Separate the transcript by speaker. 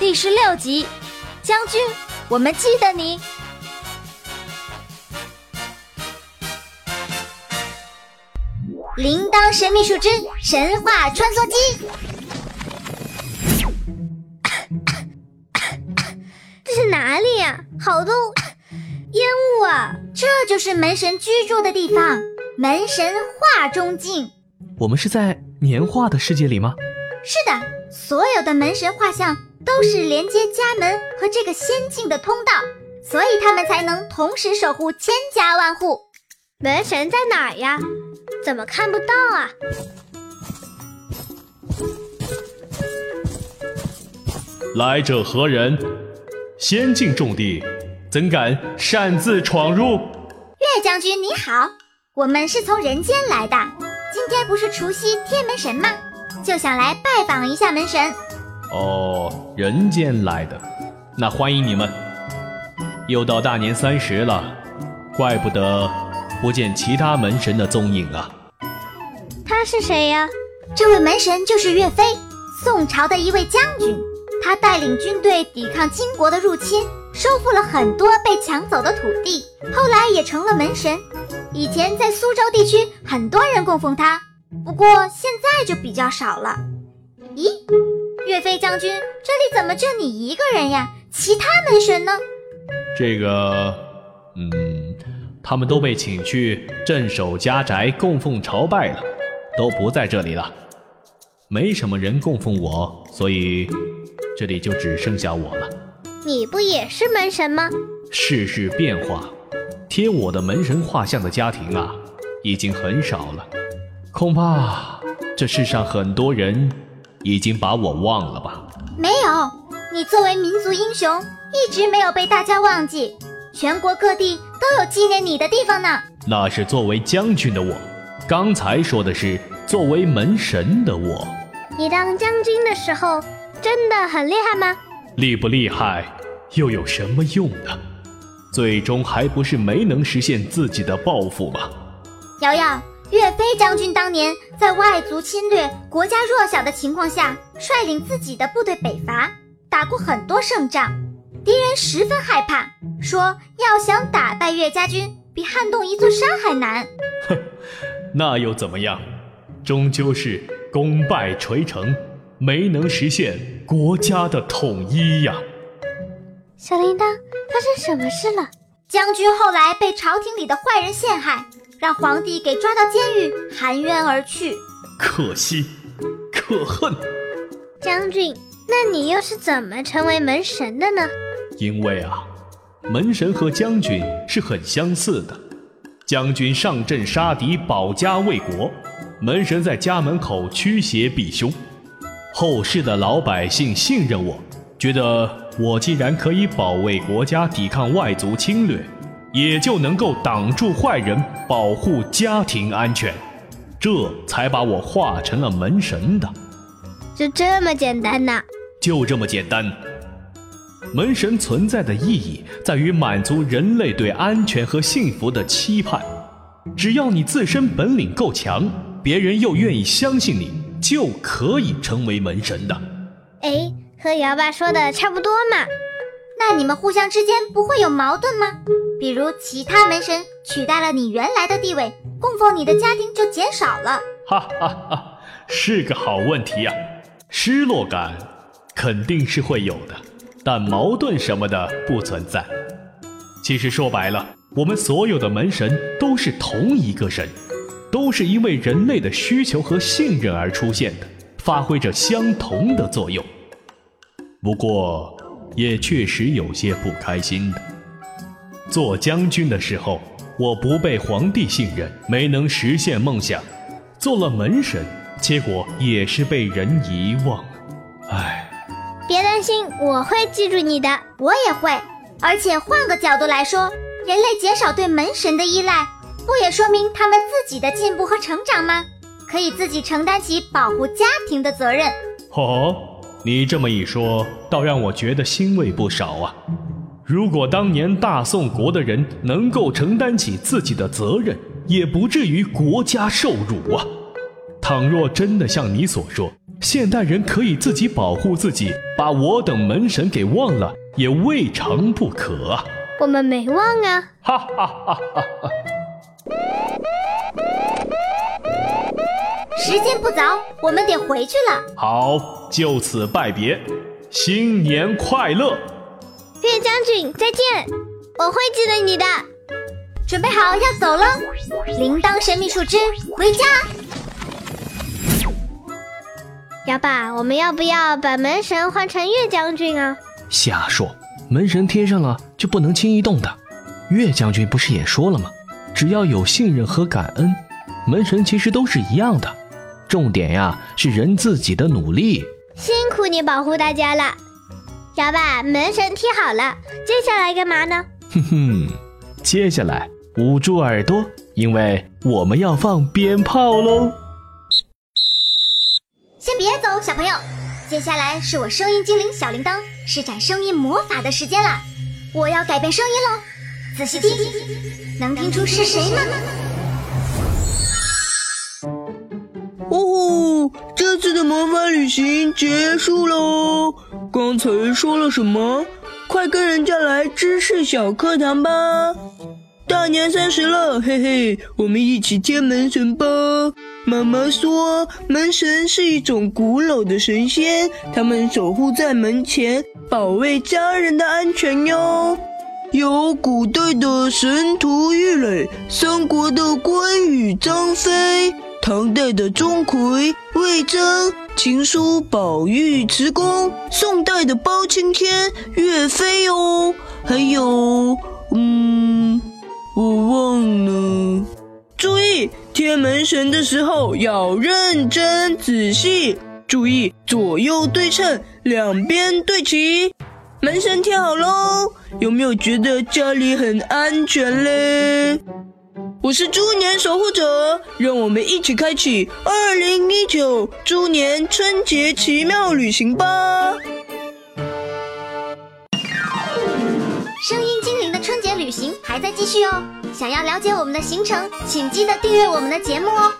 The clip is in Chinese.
Speaker 1: 第十六集，将军，我们记得你。铃铛神秘树枝神话穿梭机，
Speaker 2: 这是哪里呀？好多烟雾啊！
Speaker 1: 这就是门神居住的地方，门神画中境。
Speaker 3: 我们是在年画的世界里吗？
Speaker 1: 是的，所有的门神画像都是连接家门和这个仙境的通道，所以他们才能同时守护千家万户。
Speaker 2: 门神在哪儿呀？怎么看不到啊？
Speaker 4: 来者何人？仙境重地，怎敢擅自闯入？
Speaker 1: 岳将军你好，我们是从人间来的。今天不是除夕天门神吗？就想来拜访一下门神。
Speaker 4: 哦，人间来的，那欢迎你们。又到大年三十了，怪不得不见其他门神的踪影啊。
Speaker 2: 他是谁呀？
Speaker 1: 这位门神就是岳飞，宋朝的一位将军。他带领军队抵抗金国的入侵，收复了很多被抢走的土地，后来也成了门神。以前在苏州地区，很多人供奉他。不过现在就比较少了。咦，岳飞将军，这里怎么就你一个人呀？其他门神呢？
Speaker 4: 这个，嗯，他们都被请去镇守家宅供奉朝拜了，都不在这里了。没什么人供奉我，所以这里就只剩下我了。
Speaker 2: 你不也是门神吗？
Speaker 4: 世事变化，贴我的门神画像的家庭啊，已经很少了。恐怕这世上很多人已经把我忘了吧？
Speaker 1: 没有，你作为民族英雄，一直没有被大家忘记，全国各地都有纪念你的地方呢。
Speaker 4: 那是作为将军的我，刚才说的是作为门神的我。
Speaker 2: 你当将军的时候真的很厉害吗？
Speaker 4: 厉不厉害又有什么用呢？最终还不是没能实现自己的抱负吗？
Speaker 1: 瑶瑶。岳飞将军当年在外族侵略、国家弱小的情况下，率领自己的部队北伐，打过很多胜仗，敌人十分害怕，说要想打败岳家军，比撼动一座山还难。
Speaker 4: 哼，那又怎么样？终究是功败垂成，没能实现国家的统一呀。
Speaker 2: 小铃铛，发生什么事了？
Speaker 1: 将军后来被朝廷里的坏人陷害。让皇帝给抓到监狱，含冤而去。
Speaker 4: 可惜，可恨。
Speaker 2: 将军，那你又是怎么成为门神的呢？
Speaker 4: 因为啊，门神和将军是很相似的。将军上阵杀敌，保家卫国；门神在家门口驱邪避凶。后世的老百姓信任我，觉得我既然可以保卫国家，抵抗外族侵略。也就能够挡住坏人，保护家庭安全，这才把我化成了门神的。
Speaker 2: 就这么简单呐？
Speaker 4: 就这么简单。门神存在的意义在于满足人类对安全和幸福的期盼。只要你自身本领够强，别人又愿意相信你，就可以成为门神的。
Speaker 2: 哎，和姚爸说的差不多嘛。
Speaker 1: 那你们互相之间不会有矛盾吗？比如其他门神取代了你原来的地位，供奉你的家庭就减少了。
Speaker 4: 哈哈哈，是个好问题呀。失落感肯定是会有的，但矛盾什么的不存在。其实说白了，我们所有的门神都是同一个神，都是因为人类的需求和信任而出现的，发挥着相同的作用。不过，也确实有些不开心的。做将军的时候，我不被皇帝信任，没能实现梦想；做了门神，结果也是被人遗忘。唉，
Speaker 2: 别担心，我会记住你的，
Speaker 1: 我也会。而且换个角度来说，人类减少对门神的依赖，不也说明他们自己的进步和成长吗？可以自己承担起保护家庭的责任。
Speaker 4: 哦，你这么一说，倒让我觉得欣慰不少啊。如果当年大宋国的人能够承担起自己的责任，也不至于国家受辱啊。倘若真的像你所说，现代人可以自己保护自己，把我等门神给忘了，也未尝不可啊！
Speaker 2: 我们没忘啊！
Speaker 4: 哈哈哈哈哈！
Speaker 1: 时间不早，我们得回去了。
Speaker 4: 好，就此拜别，新年快乐！
Speaker 2: 岳将军，再见！我会记得你的。
Speaker 1: 准备好要走了，铃铛神秘树枝回家。
Speaker 2: 哑巴，我们要不要把门神换成岳将军啊？
Speaker 3: 瞎说，门神贴上了就不能轻易动的。岳将军不是也说了吗？只要有信任和感恩，门神其实都是一样的。重点呀是人自己的努力。
Speaker 2: 辛苦你保护大家了，哑巴，门神贴好了，接下来干嘛呢？
Speaker 3: 哼哼，接下来。捂住耳朵，因为我们要放鞭炮喽！
Speaker 1: 先别走，小朋友，接下来是我声音精灵小铃铛施展声音魔法的时间了。我要改变声音喽，仔细听，能听出是谁吗？
Speaker 5: 这次的魔法旅行结束喽！刚才说了什么？快跟人家来知识小课堂吧！大年三十了，嘿嘿，我们一起接门神吧。妈妈说，门神是一种古老的神仙，他们守护在门前，保卫家人的安全哟。有古代的神荼郁垒，三国的关羽张飞，唐代的钟馗魏征，秦书宝玉慈公，宋代的包青天岳飞哦，还有，嗯。我忘了，注意贴门神的时候要认真仔细，注意左右对称，两边对齐。门神贴好喽，有没有觉得家里很安全嘞？我是猪年守护者，让我们一起开启二零一九猪年春节奇妙旅行吧！
Speaker 1: 声音精灵的春节旅行还在继续哦，想要了解我们的行程，请记得订阅我们的节目哦。